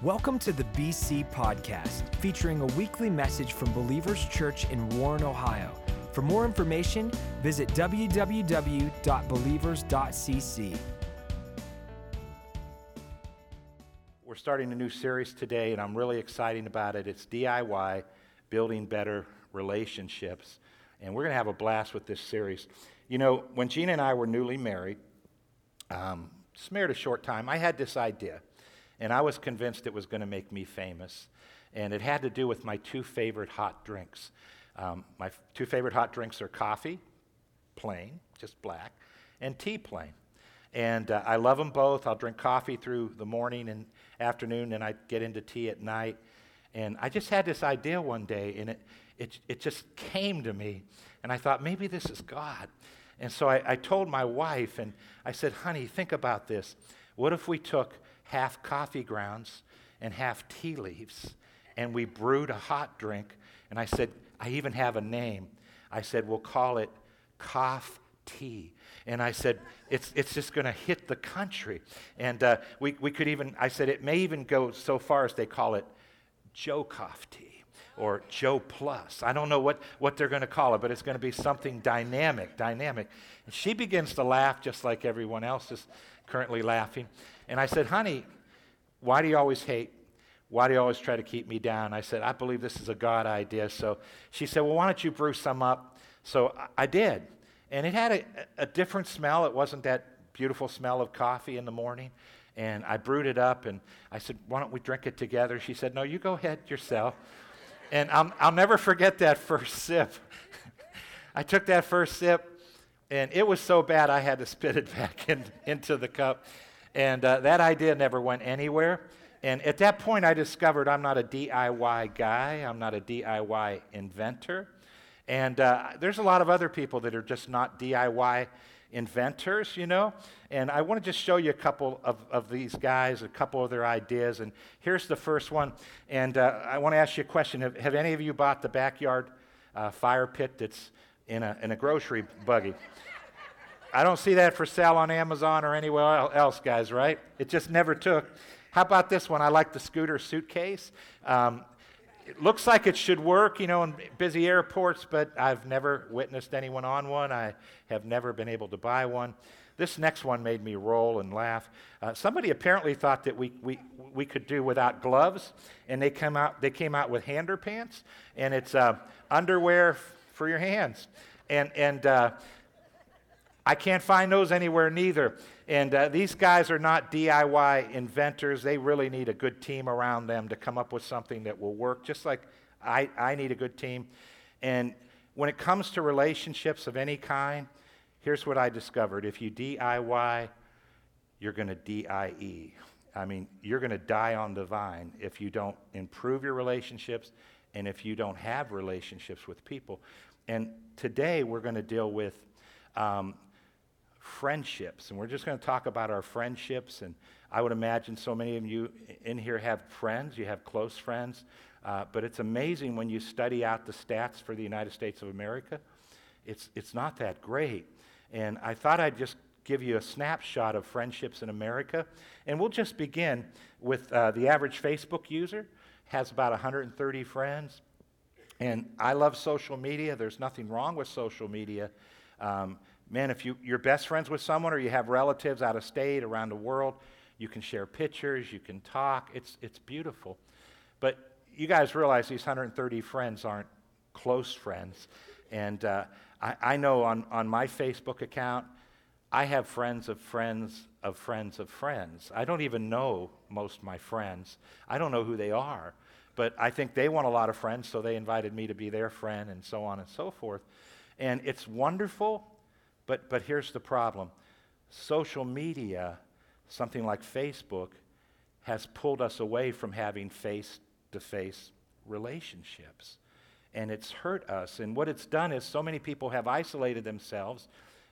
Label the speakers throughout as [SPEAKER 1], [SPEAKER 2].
[SPEAKER 1] Welcome to the BC Podcast, featuring a weekly message from Believers Church in Warren, Ohio. For more information, visit www.believers.cc.
[SPEAKER 2] We're starting a new series today, and I'm really excited about it. It's DIY, Building Better Relationships. And we're going to have a blast with this series. You know, when Gina and I were newly married, um, married a short time, I had this idea. And I was convinced it was going to make me famous. And it had to do with my two favorite hot drinks. Um, my f- two favorite hot drinks are coffee, plain, just black, and tea, plain. And uh, I love them both. I'll drink coffee through the morning and afternoon, and I get into tea at night. And I just had this idea one day, and it, it, it just came to me. And I thought, maybe this is God. And so I, I told my wife, and I said, honey, think about this. What if we took half coffee grounds and half tea leaves, and we brewed a hot drink. And I said, I even have a name. I said, we'll call it cough tea. And I said, it's, it's just going to hit the country. And uh, we, we could even, I said, it may even go so far as they call it Joe Cough Tea or Joe Plus. I don't know what, what they're going to call it, but it's going to be something dynamic, dynamic. And she begins to laugh just like everyone else is currently laughing. And I said, honey, why do you always hate? Why do you always try to keep me down? I said, I believe this is a God idea. So she said, well, why don't you brew some up? So I, did. And it had a, a different smell. It wasn't that beautiful smell of coffee in the morning. And I brewed it up and I said, why don't we drink it together? She said, no, you go ahead yourself. And I'll, I'll never forget that first sip. I took that first sip, and it was so bad I had to spit it back in, into the cup. And uh, that idea never went anywhere. And at that point, I discovered I'm not a DIY guy, I'm not a DIY inventor. And uh, there's a lot of other people that are just not DIY inventors, you know. And I want to just show you a couple of, of these guys, a couple of their ideas. And here's the first one. And uh, I want to ask you a question Have, have any of you bought the backyard uh, fire pit that's in a, in a grocery buggy? I don't see that for sale on Amazon or anywhere else, guys, right? It just never took. How about this one? I like the scooter suitcase. Um, it looks like it should work, you know, in busy airports, but I've never witnessed anyone on one. I have never been able to buy one. This next one made me roll and laugh. Uh, somebody apparently thought that we, we, we could do without gloves, and they, come out, they came out with hander pants, and it's uh, underwear for your hands. And, and uh, I can't find those anywhere neither. And uh, these guys are not DIY inventors. They really need a good team around them to come up with something that will work, just like I, I need a good team. And when it comes to relationships of any kind, here's what I discovered if you DIY, you're going to DIE. I mean, you're going to die on the vine if you don't improve your relationships and if you don't have relationships with people. And today we're going to deal with um, friendships. And we're just going to talk about our friendships. And I would imagine so many of you in here have friends, you have close friends. Uh, but it's amazing when you study out the stats for the United States of America. It's, it's not that great. And I thought I'd just give you a snapshot of friendships in America. And we'll just begin with uh, the average Facebook user has about 130 friends. And I love social media. There's nothing wrong with social media. Um, man, if you, you're best friends with someone or you have relatives out of state, around the world, you can share pictures, you can talk. It's, it's beautiful. But you guys realize these 130 friends aren't close friends. And uh, I, I know on, on my Facebook account, I have friends of friends of friends of friends. I don't even know most my friends. I don't know who they are. But I think they want a lot of friends, so they invited me to be their friend, and so on and so forth. And it's wonderful but, but here's the problem social media, something like Facebook, has pulled us away from having face to face relationships. And it's hurt us. And what it's done is so many people have isolated themselves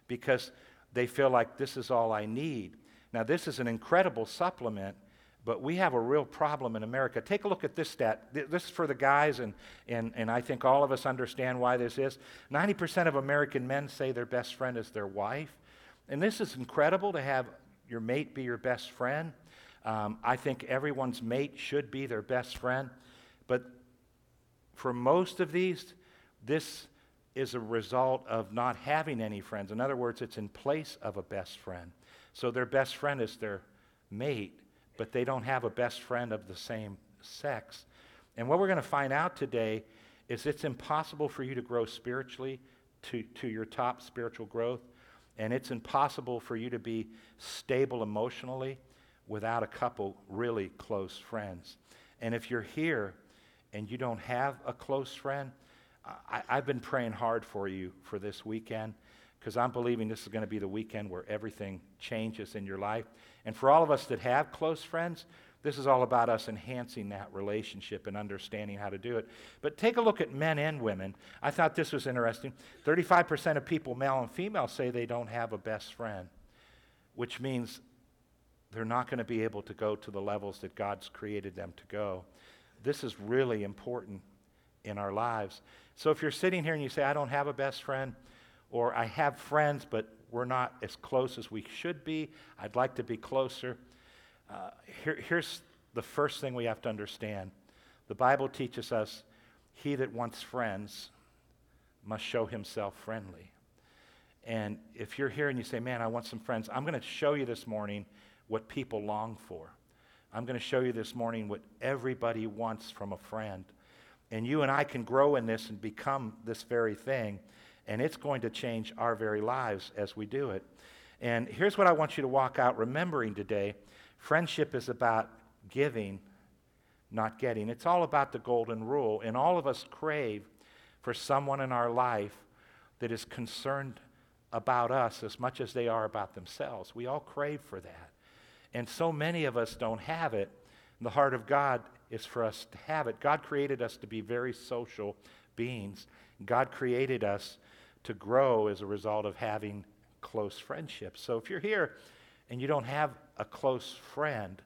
[SPEAKER 2] because they feel like this is all I need. Now, this is an incredible supplement but we have a real problem in America. Take a look at this stat. This is for the guys, and, and, and I think all of us understand why this is. 90% of American men say their best friend is their wife. And this is incredible to have your mate be your best friend. Um, I think everyone's mate should be their best friend. But for most of these, this is a result of not having any friends. In other words, it's in place of a best friend. So their best friend is their mate, but they don't have a best friend of the same sex. And what we're going to find out today is it's impossible for you to grow spiritually to, to your top spiritual growth, and it's impossible for you to be stable emotionally without a couple really close friends. And if you're here and you don't have a close friend, I, have been praying hard for you for this weekend because I'm believing this is going to be the weekend where everything changes in your life. And for all of us that have close friends, this is all about us enhancing that relationship and understanding how to do it. But take a look at men and women. I thought this was interesting. 35% of people, male and female, say they don't have a best friend, which means they're not going to be able to go to the levels that God's created them to go. This is really important in our lives. So if you're sitting here and you say, I don't have a best friend, or I have friends, but we're not as close as we should be, I'd like to be closer. Uh, here, here's the first thing we have to understand the Bible teaches us he that wants friends must show himself friendly. And if you're here and you say, Man, I want some friends, I'm going to show you this morning what people long for. I'm going to show you this morning what everybody wants from a friend. And you and I can grow in this and become this very thing. And it's going to change our very lives as we do it. And here's what I want you to walk out remembering today friendship is about giving, not getting. It's all about the golden rule. And all of us crave for someone in our life that is concerned about us as much as they are about themselves. We all crave for that. And so many of us don't have it. The heart of God is for us to have it. God created us to be very social beings. God created us to grow as a result of having close friendships. So if you're here and you don't have a close friend,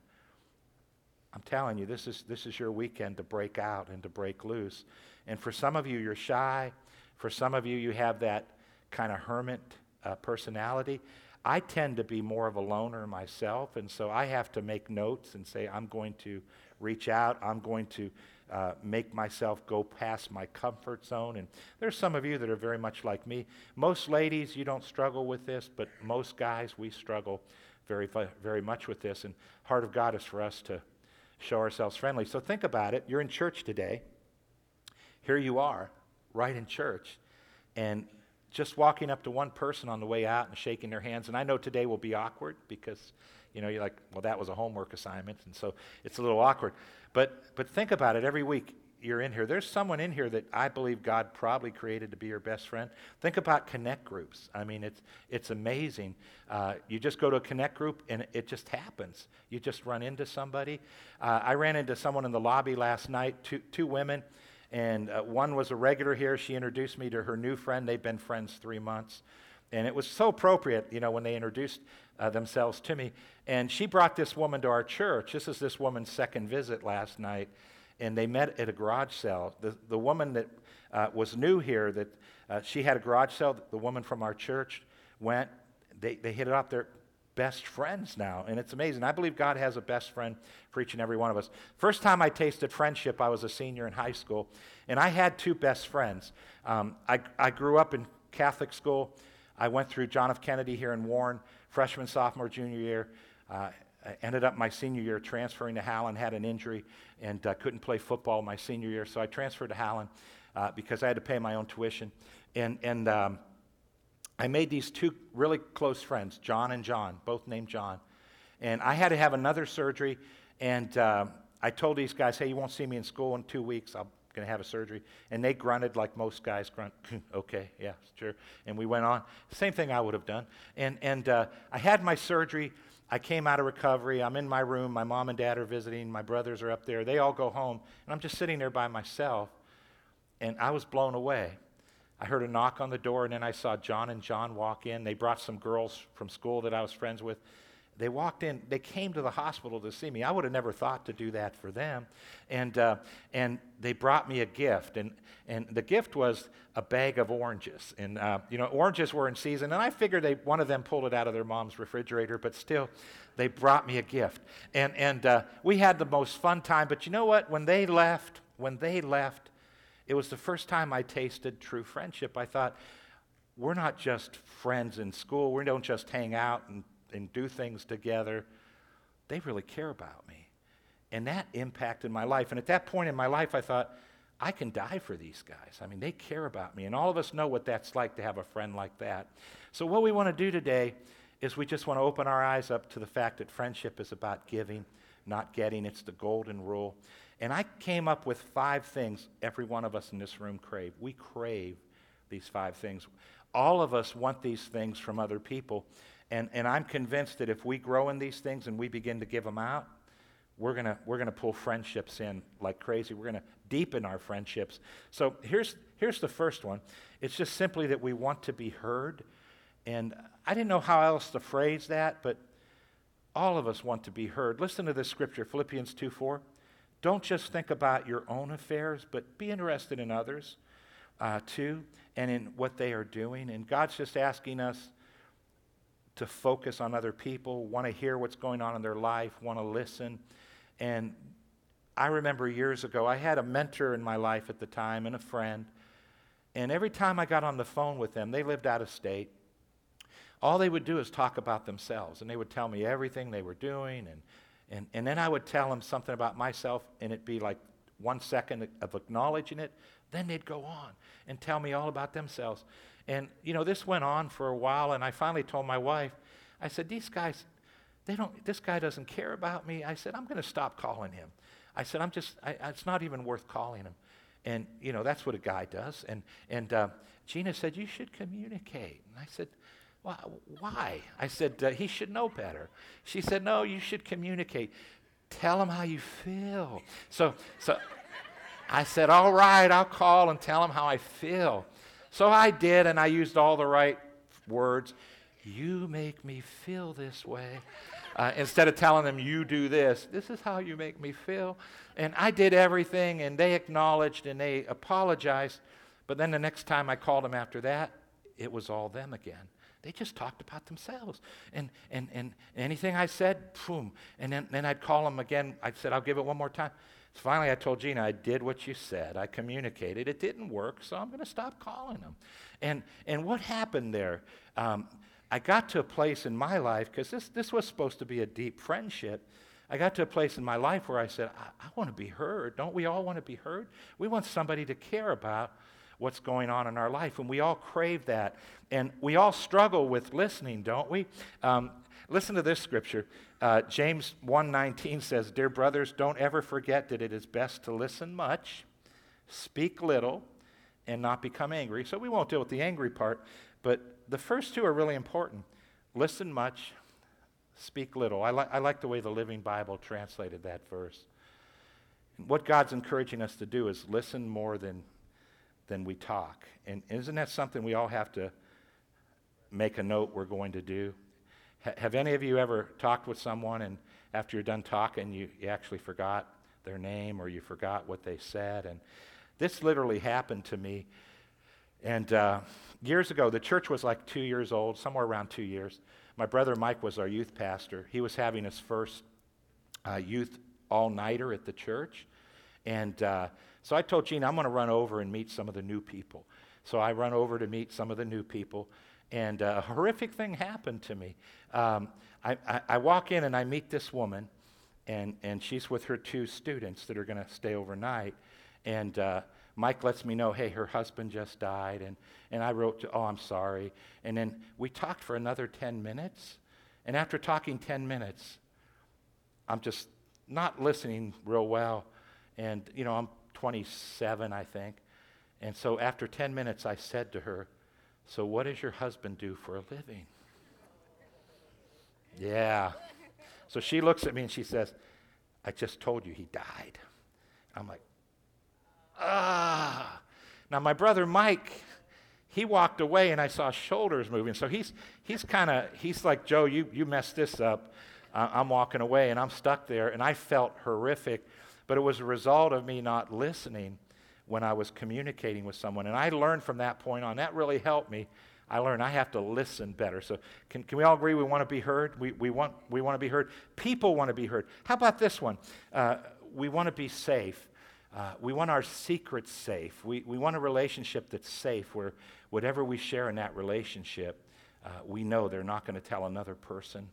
[SPEAKER 2] I'm telling you, this is, this is your weekend to break out and to break loose. And for some of you, you're shy. For some of you, you have that kind of hermit uh, personality. I tend to be more of a loner myself, and so I have to make notes and say, I'm going to reach out. I'm going to uh, make myself go past my comfort zone. And there's some of you that are very much like me. Most ladies, you don't struggle with this, but most guys, we struggle very, very much with this. And heart of God is for us to show ourselves friendly. So think about it. You're in church today. Here you are, right in church. And just walking up to one person on the way out and shaking their hands. And I know today will be awkward because you know, you're like, well, that was a homework assignment, and so it's a little awkward. But, but think about it every week you're in here. There's someone in here that I believe God probably created to be your best friend. Think about connect groups. I mean, it's, it's amazing. Uh, you just go to a connect group and it just happens. You just run into somebody. Uh, I ran into someone in the lobby last night, two, two women, and uh, one was a regular here. She introduced me to her new friend. They've been friends three months. And it was so appropriate, you know, when they introduced uh, themselves to me. And she brought this woman to our church. This is this woman's second visit last night. And they met at a garage sale. The, the woman that uh, was new here, that uh, she had a garage sale, the woman from our church went, they, they hit it off. They're best friends now. And it's amazing. I believe God has a best friend for each and every one of us. First time I tasted friendship, I was a senior in high school. And I had two best friends. Um, I, I grew up in Catholic school. I went through John F. Kennedy here in Warren, freshman, sophomore, junior year. Uh, I ended up my senior year transferring to Howland, had an injury, and uh, couldn't play football my senior year. So I transferred to Howland uh, because I had to pay my own tuition. And, and um, I made these two really close friends, John and John, both named John. And I had to have another surgery. And uh, I told these guys, hey, you won't see me in school in two weeks. I'm going to have a surgery. And they grunted like most guys grunt. okay, yeah, sure. And we went on. Same thing I would have done. And, and uh, I had my surgery. I came out of recovery. I'm in my room. My mom and dad are visiting. My brothers are up there. They all go home. And I'm just sitting there by myself. And I was blown away. I heard a knock on the door, and then I saw John and John walk in. They brought some girls from school that I was friends with. they walked in, they came to the hospital to see me. I would have never thought to do that for them. And, uh, and they brought me a gift. And, and the gift was a bag of oranges. And, uh, you know, oranges were in season. And I figured they, one of them pulled it out of their mom's refrigerator, but still, they brought me a gift. And, and uh, we had the most fun time. But you know what? When they left, when they left, it was the first time I tasted true friendship. I thought, we're not just friends in school. We don't just hang out and and do things together, they really care about me. And that impacted my life. And at that point in my life, I thought, I can die for these guys. I mean, they care about me. And all of us know what that's like to have a friend like that. So, what we want to do today is we just want to open our eyes up to the fact that friendship is about giving, not getting. It's the golden rule. And I came up with five things every one of us in this room crave. We crave these five things. All of us want these things from other people. And, and I'm convinced that if we grow in these things and we begin to give them out, we're going we're gonna pull friendships in like crazy. We're going to deepen our friendships. So here's, here's the first one it's just simply that we want to be heard. And I didn't know how else to phrase that, but all of us want to be heard. Listen to this scripture, Philippians 2 4. Don't just think about your own affairs, but be interested in others uh, too and in what they are doing. And God's just asking us to focus on other people, want to hear what's going on in their life, want to listen. And I remember years ago, I had a mentor in my life at the time and a friend. And every time I got on the phone with them, they lived out of state. All they would do is talk about themselves. And they would tell me everything they were doing. And, and, and then I would tell them something about myself, and it'd be like one second of acknowledging it. Then they'd go on and tell me all about themselves. And, you know, this went on for a while, and I finally told my wife, I said, these guys, they don't, this guy doesn't care about me. I said, I'm going to stop calling him. I said, I'm just, I, it's not even worth calling him. And, you know, that's what a guy does. And, and uh, Gina said, you should communicate. And I said, why? I said, uh, he should know better. She said, no, you should communicate. Tell him how you feel. So, so I said, all right, I'll call and tell him how I feel. So I did, and I used all the right words. You make me feel this way. Uh, instead of telling them, you do this, this is how you make me feel. And I did everything, and they acknowledged and they apologized. But then the next time I called them after that, it was all them again. They just talked about themselves. And, and, and anything I said, boom. And then, then I'd call them again. I said, I'll give it one more time. So finally, I told Gina, I did what you said. I communicated. It didn't work, so I'm going to stop calling them. And, and what happened there? Um, I got to a place in my life, because this, this was supposed to be a deep friendship. I got to a place in my life where I said, I, I want to be heard. Don't we all want to be heard? We want somebody to care about what's going on in our life, and we all crave that. And we all struggle with listening, don't we? Um, listen to this scripture. Uh, James 1:19 says, "Dear brothers, don't ever forget that it is best to listen much, speak little, and not become angry." So we won't deal with the angry part, but the first two are really important. Listen much, speak little. I, li- I like the way the Living Bible translated that verse. What God's encouraging us to do is listen more than, than we talk. And isn't that something we all have to make a note we're going to do? have any of you ever talked with someone and after you're done talking, you, you actually forgot their name or you forgot what they said? And this literally happened to me. And uh, years ago, the church was like two years old, somewhere around two years. My brother Mike was our youth pastor. He was having his first uh, youth all nighter at the church. And uh, so I told Gene, I'm going to run over and meet some of the new people. So I run over to meet some of the new people. And uh, a horrific thing happened to me. Um, I, I, I, walk in and I meet this woman, and, and she's with her two students that are going to stay overnight. And uh, Mike lets me know, hey, her husband just died. And, and I wrote, oh, I'm sorry. And then we talked for another 10 minutes. And after talking 10 minutes, I'm just not listening real well. And, you know, I'm 27, I think. And so after 10 minutes, I said to her, so, what does your husband do for a living? Yeah. So she looks at me and she says, I just told you he died. I'm like, ah. Now, my brother Mike, he walked away and I saw shoulders moving. So he's, he's kind of, he's like, Joe, you, you messed this up. Uh, I'm walking away and I'm stuck there. And I felt horrific, but it was a result of me not listening when I was communicating with someone. And I learned from that point on. That really helped me. I learned I have to listen better. So, can, can we all agree we want to be heard? We, we, want, we want to be heard. People want to be heard. How about this one? Uh, we want to be safe. Uh, we want our secrets safe. We, we want a relationship that's safe where whatever we share in that relationship, uh, we know they're not going to tell another person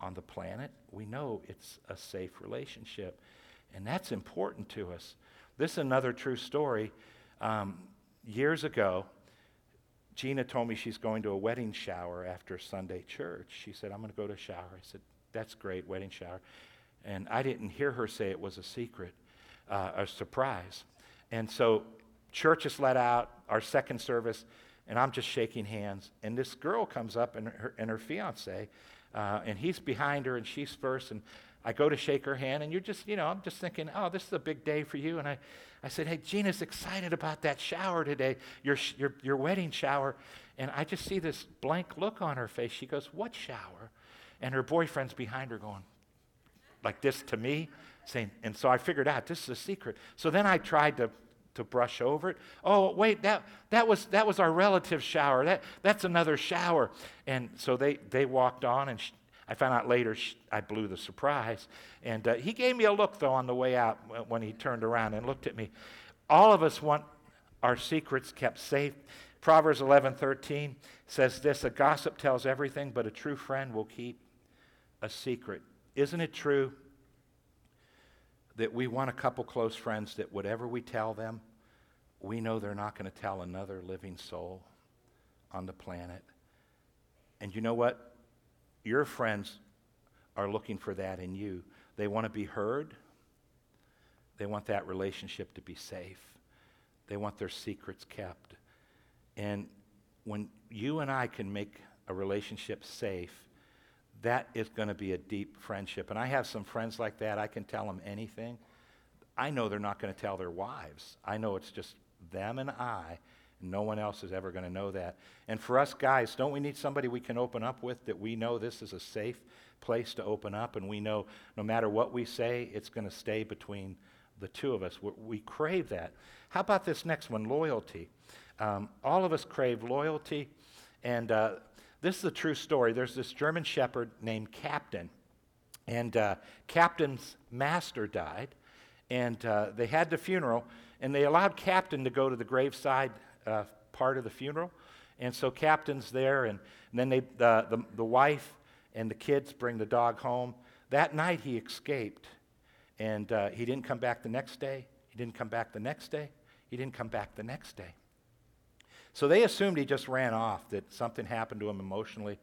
[SPEAKER 2] on the planet. We know it's a safe relationship. And that's important to us. This is another true story. Um, years ago, Gina told me she's going to a wedding shower after Sunday church. She said, I'm going to go to a shower. I said, That's great, wedding shower. And I didn't hear her say it was a secret, uh, a surprise. And so church is let out, our second service, and I'm just shaking hands. And this girl comes up and her, and her fiance, uh, and he's behind her and she's first. And I go to shake her hand, and you're just, you know, I'm just thinking, oh, this is a big day for you. And I, I said, hey, Gina's excited about that shower today, your, your, your wedding shower. And I just see this blank look on her face. She goes, what shower? And her boyfriend's behind her going, like this to me, saying, and so I figured out this is a secret. So then I tried to to brush over it. Oh, wait, that, that, was, that was our relative shower. That, that's another shower. And so they, they walked on, and she, I found out later she, I blew the surprise. And uh, he gave me a look, though, on the way out when he turned around and looked at me. All of us want our secrets kept safe. Proverbs 11:13 says this, a gossip tells everything, but a true friend will keep a secret. Isn't it true that we want a couple close friends that whatever we tell them, we know they're not going to tell another living soul on the planet. And you know what? Your friends are looking for that in you. They want to be heard. They want that relationship to be safe. They want their secrets kept. And when you and I can make a relationship safe, that is going to be a deep friendship. And I have some friends like that. I can tell them anything. I know they're not going to tell their wives. I know it's just them and I. No one else is ever going to know that. And for us guys, don't we need somebody we can open up with that we know this is a safe place to open up and we know no matter what we say, it's going to stay between the two of us. we crave that. How about this next one loyalty? Um, all of us crave loyalty. And uh, this is a true story. There's this German shepherd named Captain, and uh, Captain's master died, and uh, they had the funeral, and they allowed Captain to go to the graveside uh, part of the funeral. And so Captain's there, and, and then they, the, the, the wife and the kids bring the dog home. That night he escaped, and uh, he didn't come back the next day. He didn't come back the next day. He didn't come back the next day. So they assumed he just ran off, that something happened to him emotionally.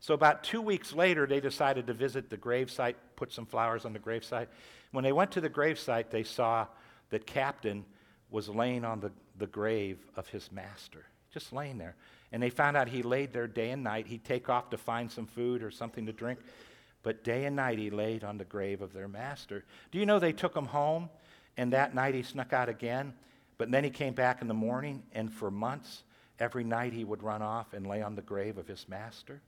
[SPEAKER 2] So about two weeks later, they decided to visit the gravesite, put some flowers on the gravesite. When they went to the gravesite, they saw that Captain was laying on the, the grave of his master, just laying there. And they found out he laid there day and night. He'd take off to find some food or something to drink, but day and night he laid on the grave of their master. Do you know they took him home, and that night he snuck out again, but then he came back in the morning, and for months Every night he would run off and lay on the grave of his master,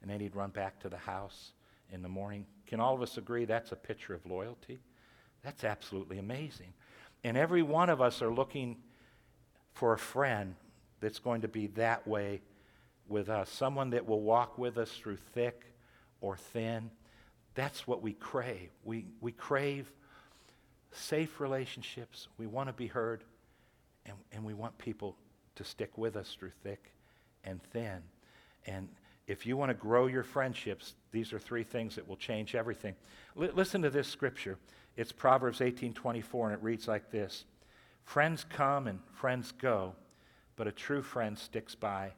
[SPEAKER 2] and then he'd run back to the house in the morning. Can all of us agree that's a picture of loyalty? That's absolutely amazing. And every one of us are looking for a friend that's going to be that way with us, someone that will walk with us through thick or thin. That's what we crave. We, we crave safe relationships. We want to be heard, and, and we want people to stick with us through thick and thin. And if you want to grow your friendships, these are three things that will change everything. L- listen to this scripture. It's Proverbs 18:24 and it reads like this. Friends come and friends go, but a true friend sticks by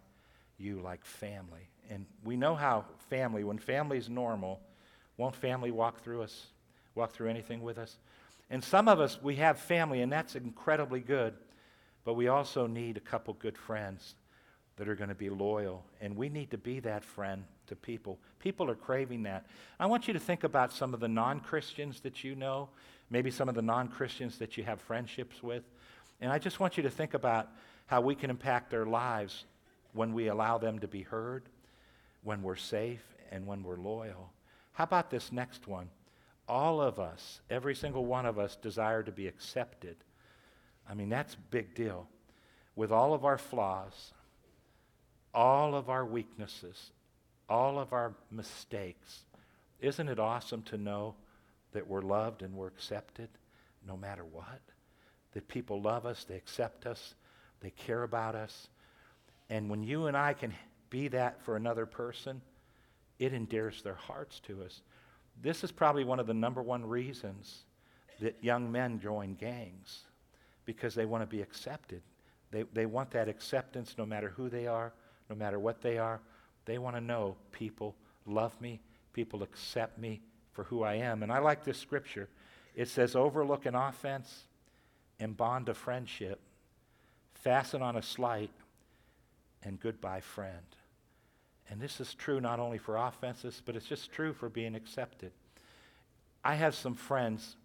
[SPEAKER 2] you like family. And we know how family, when family is normal, won't family walk through us, walk through anything with us? And some of us, we have family, and that's incredibly good. But we also need a couple good friends that are going to be loyal. And we need to be that friend to people. People are craving that. I want you to think about some of the non Christians that you know, maybe some of the non Christians that you have friendships with. And I just want you to think about how we can impact their lives when we allow them to be heard, when we're safe, and when we're loyal. How about this next one? All of us, every single one of us, desire to be accepted. I mean, that's a big deal. With all of our flaws, all of our weaknesses, all of our mistakes, isn't it awesome to know that we're loved and we're accepted no matter what? That people love us, they accept us, they care about us. And when you and I can be that for another person, it endears their hearts to us. This is probably one of the number one reasons that young men join gangs because they want to be accepted. They, they want that acceptance no matter who they are, no matter what they are. They want to know people love me, people accept me for who I am. And I like this scripture. It says, Overlook an offense and bond a friendship, fasten on a slight, and goodbye, friend. And this is true not only for offenses, but it's just true for being accepted. I have some friends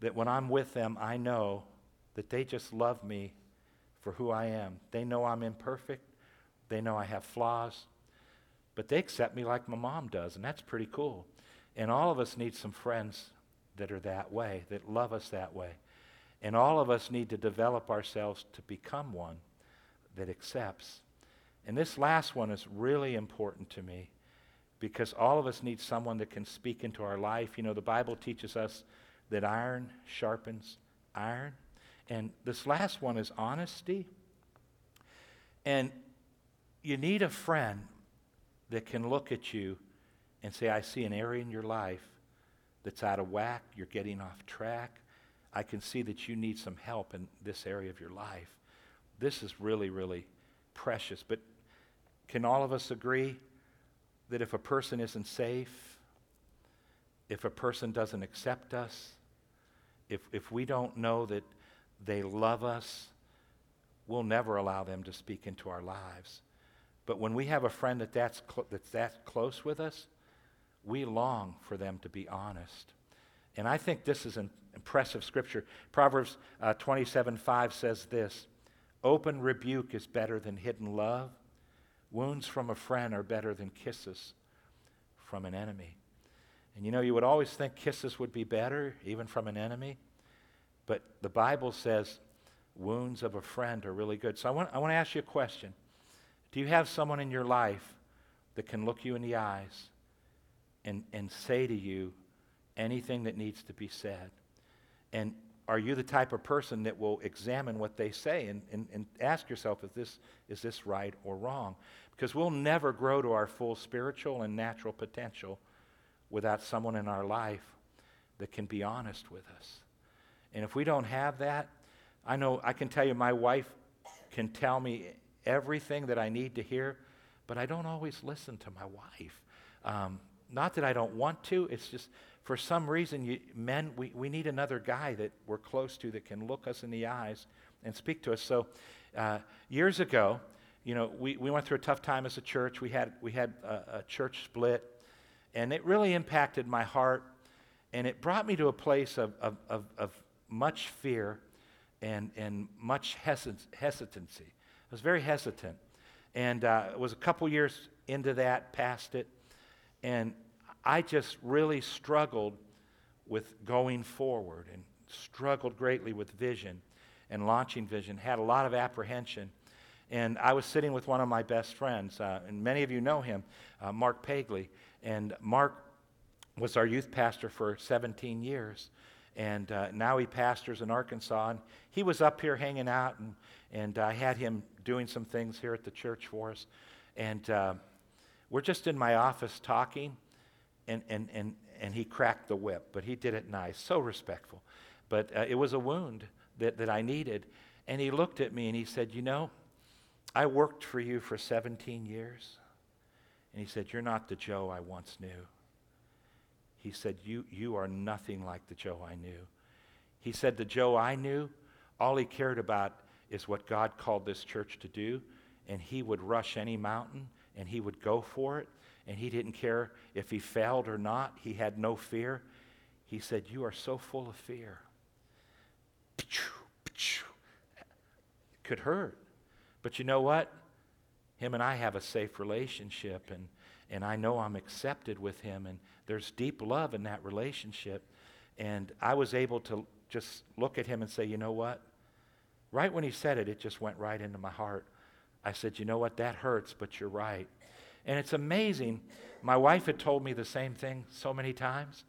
[SPEAKER 2] that when I'm with them, I know that they just love me for who I am. They know I'm imperfect, they know I have flaws, but they accept me like my mom does, and that's pretty cool. And all of us need some friends that are that way, that love us that way. And all of us need to develop ourselves to become one that accepts and this last one is really important to me because all of us need someone that can speak into our life. You know, the Bible teaches us that iron sharpens iron. And this last one is honesty. And you need a friend that can look at you and say, I see an area in your life that's out of whack, you're getting off track. I can see that you need some help in this area of your life. This is really, really precious. But can all of us agree that if a person isn't safe, if a person doesn't accept us, if, if we don't know that they love us, we'll never allow them to speak into our lives. But when we have a friend that that's, cl- that's that close with us, we long for them to be honest. And I think this is an impressive scripture. Proverbs uh, 27 5 says this Open rebuke is better than hidden love. Wounds from a friend are better than kisses from an enemy. And you know, you would always think kisses would be better, even from an enemy. But the Bible says wounds of a friend are really good. So I want, I want to ask you a question. Do you have someone in your life that can look you in the eyes and, and say to you anything that needs to be said? And are you the type of person that will examine what they say and, and, and ask yourself, is this, is this right or wrong? Because we'll never grow to our full spiritual and natural potential without someone in our life that can be honest with us. And if we don't have that, I know I can tell you my wife can tell me everything that I need to hear, but I don't always listen to my wife. Um, not that I don't want to, it's just for some reason, you, men, we, we need another guy that we're close to that can look us in the eyes and speak to us. So, uh, years ago, you know, we, we went through a tough time as a church. We had, we had a, a church split, and it really impacted my heart, and it brought me to a place of, of, of, of much fear and, and much hesitancy. I was very hesitant. And uh, it was a couple years into that, past it, and I just really struggled with going forward and struggled greatly with vision and launching vision, had a lot of apprehension. And I was sitting with one of my best friends, uh, and many of you know him, uh, Mark Pagley. And Mark was our youth pastor for 17 years. And uh, now he pastors in Arkansas. And he was up here hanging out, and, and I had him doing some things here at the church for us. And uh, we're just in my office talking and, and, and, and he cracked the whip, but he did it nice, so respectful. But uh, it was a wound that, that I needed. And he looked at me and he said, You know, I worked for you for 17 years. And he said, You're not the Joe I once knew. He said, You, you are nothing like the Joe I knew. He said, The Joe I knew, all he cared about is what God called this church to do. And he would rush any mountain and he would go for it and he didn't care if he failed or not. He had no fear. He said, You are so full of fear. It could hurt. But you know what? him and I have a safe relationship, and, and I know I'm accepted with him, and there's deep love in that relationship. And I was able to just look at him and say, you know what? Right when he said it, it just went right into my heart. I said, you know what? That hurts, but you're right. And it's amazing. My wife had told me the same thing so many times,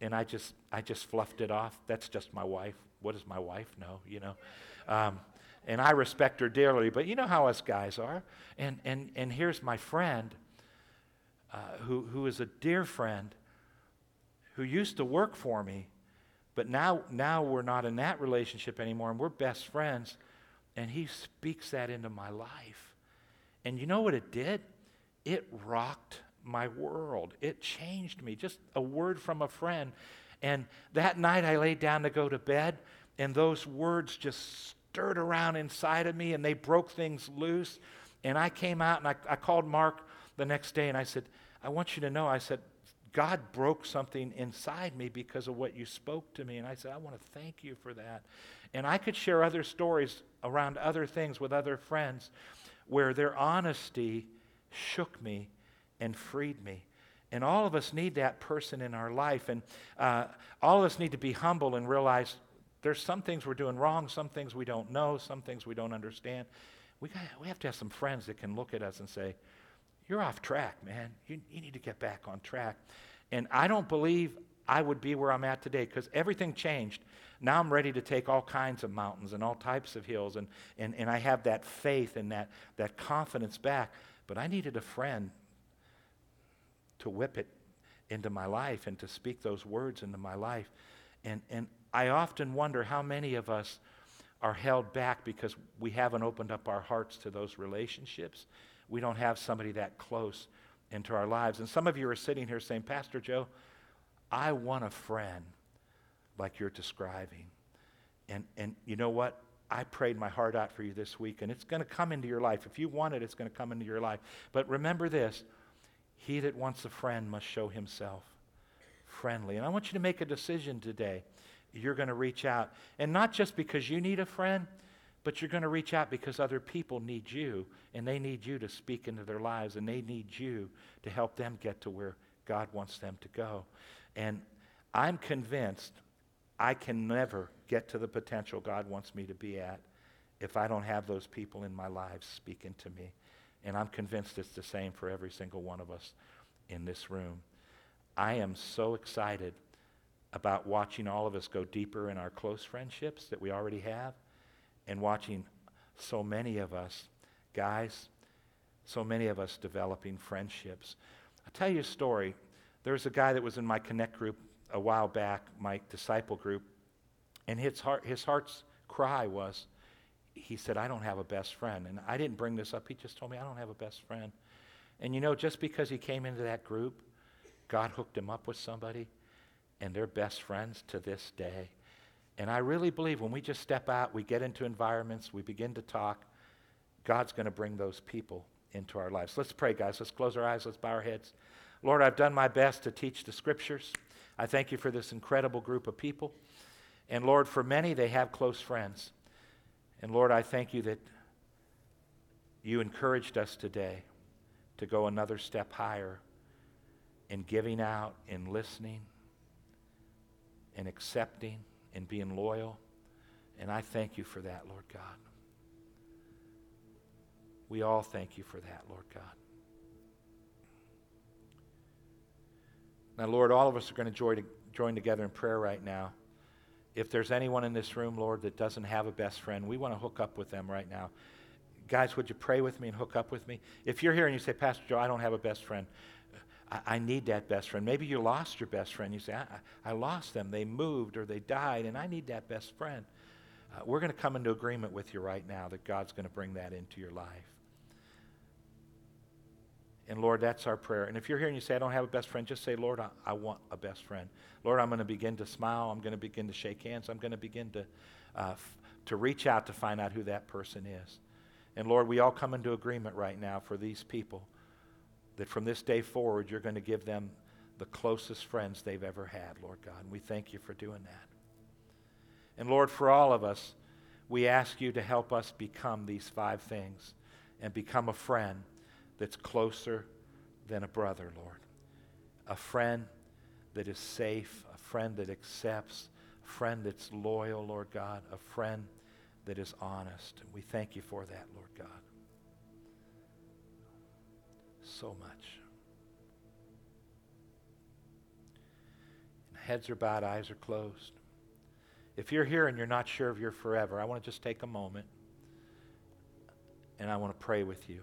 [SPEAKER 2] and I just, I just fluffed it off. That's just my wife. What does my wife know? You know, um, and I respect her dearly. But you know how us guys are. And and and here's my friend, uh, who who is a dear friend, who used to work for me, but now now we're not in that relationship anymore, and we're best friends. And he speaks that into my life. And you know what it did? it rocked my world. It changed me. Just a word from a friend. And that night I laid down to go to bed, and those words just stirred around inside of me and they broke things loose. And I came out and I, I called Mark the next day and I said, I want you to know, I said, God broke something inside me because of what you spoke to me. And I said, I want to thank you for that. And I could share other stories around other things with other friends where their honesty shook me and freed me. And all of us need that person in our life. And uh, all of us need to be humble and realize there's some things we're doing wrong, some things we don't know, some things we don't understand. We, got, we have to have some friends that can look at us and say, You're off track, man. You, you need to get back on track. And I don't believe I would be where I'm at today because everything changed. Now I'm ready to take all kinds of mountains and all types of hills, and, and, and I have that faith and that, that confidence back. But I needed a friend to whip it into my life and to speak those words into my life. And, and I often wonder how many of us are held back because we haven't opened up our hearts to those relationships. We don't have somebody that close into our lives. And some of you are sitting here saying, Pastor Joe, I want a friend like you're describing. And, and you know what? I prayed my heart out for you this week, and it's going to come into your life. If you want it, it's going to come into your life. But remember this he that wants a friend must show himself friendly. And I want you to make a decision today. You're going to reach out. And not just because you need a friend, but you're going to reach out because other people need you, and they need you to speak into their lives, and they need you to help them get to where God wants them to go. And I'm convinced I can never get to the potential God wants me to be at if I don't have those people in my lives speaking to me. And I'm convinced it's the same for every single one of us in this room. I am so excited about watching all of us go deeper in our close friendships that we already have and watching so many of us, guys, so many of us developing friendships. I'll tell you a story. There was a guy that was in my Connect group a while back, my disciple group, and his, heart, his heart's cry was, he said, I don't have a best friend. And I didn't bring this up. He just told me, I don't have a best friend. And you know, just because he came into that group, God hooked him up with somebody, and they're best friends to this day. And I really believe when we just step out, we get into environments, we begin to talk, God's going to bring those people into our lives. Let's pray, guys. Let's close our eyes. Let's bow our heads. Lord, I've done my best to teach the scriptures. I thank you for this incredible group of people. And Lord, for many, they have close friends. And Lord, I thank you that you encouraged us today to go another step higher in giving out, in listening, in accepting, in being loyal. And I thank you for that, Lord God. We all thank you for that, Lord God. Now, Lord, all of us are going to join, together in prayer right now. If there's anyone in this room, Lord, that doesn't have a best friend, we want to hook up with them right now. Guys, would you pray with me and hook up with me? If you're here and you say, Pastor Joe, I don't have a best friend, I, I need that best friend. Maybe you lost your best friend. You say, I, I lost them. They moved or they died, and I need that best friend. Uh, we're going to come into agreement with you right now that God's going to bring that into your life. And Lord, that's our prayer. And if you're here and you say, I don't have a best friend, just say, Lord, I, I want a best friend. Lord, I'm going to begin to smile. I'm going to begin to shake hands. I'm going to begin to, uh, f- to reach out to find out who that person is. And Lord, we all come into agreement right now for these people that from this day forward, you're going to give them the closest friends they've ever had, Lord God. And we thank you for doing that. And Lord, for all of us, we ask you to help us become these five things and become a friend that's closer than a brother, Lord. A friend that is safe, a friend that accepts, a friend that's loyal, Lord God, a friend that is honest. And we thank you for that, Lord God. So much. Heads are bowed, eyes are closed. If you're here and you're not sure of you're forever, I want to just take a moment and I want to pray with you.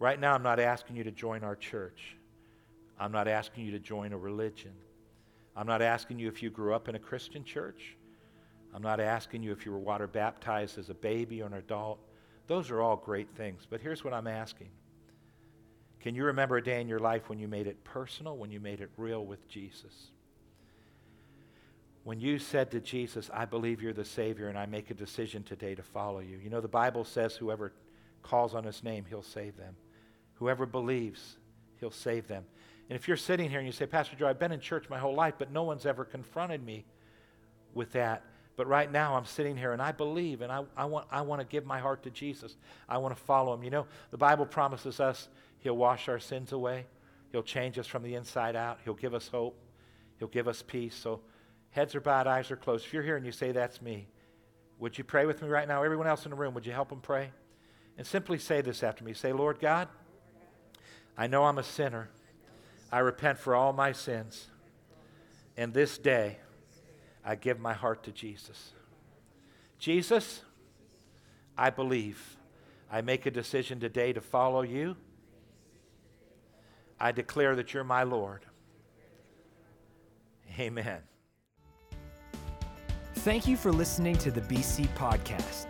[SPEAKER 2] Right now, I'm not asking you to join our church. I'm not asking you to join a religion. I'm not asking you if you grew up in a Christian church. I'm not asking you if you were water baptized as a baby or an adult. Those are all great things. But here's what I'm asking Can you remember a day in your life when you made it personal, when you made it real with Jesus? when you said to Jesus, I believe you're the Savior and I make a decision today to follow you. You know, the Bible says whoever calls on his name, he'll save them. Whoever believes, he'll save them. And if you're sitting here and you say, Pastor Joe, I've been in church my whole life, but no one's ever confronted me with that. But right now I'm sitting here and I believe and I, I, want, I want to give my heart to Jesus. I want to follow him. You know, the Bible promises us he'll wash our sins away, he'll change us from the inside out, he'll give us hope, he'll give us peace. So Heads are bowed, eyes are closed. If you're here and you say, That's me, would you pray with me right now? Everyone else in the room, would you help them pray? And simply say this after me Say, Lord God, I know I'm a sinner. I repent for all my sins. And this day, I give my heart to Jesus. Jesus, I believe. I make a decision today to follow you. I declare that you're my Lord. Amen.
[SPEAKER 1] Thank you for listening to the BC Podcast.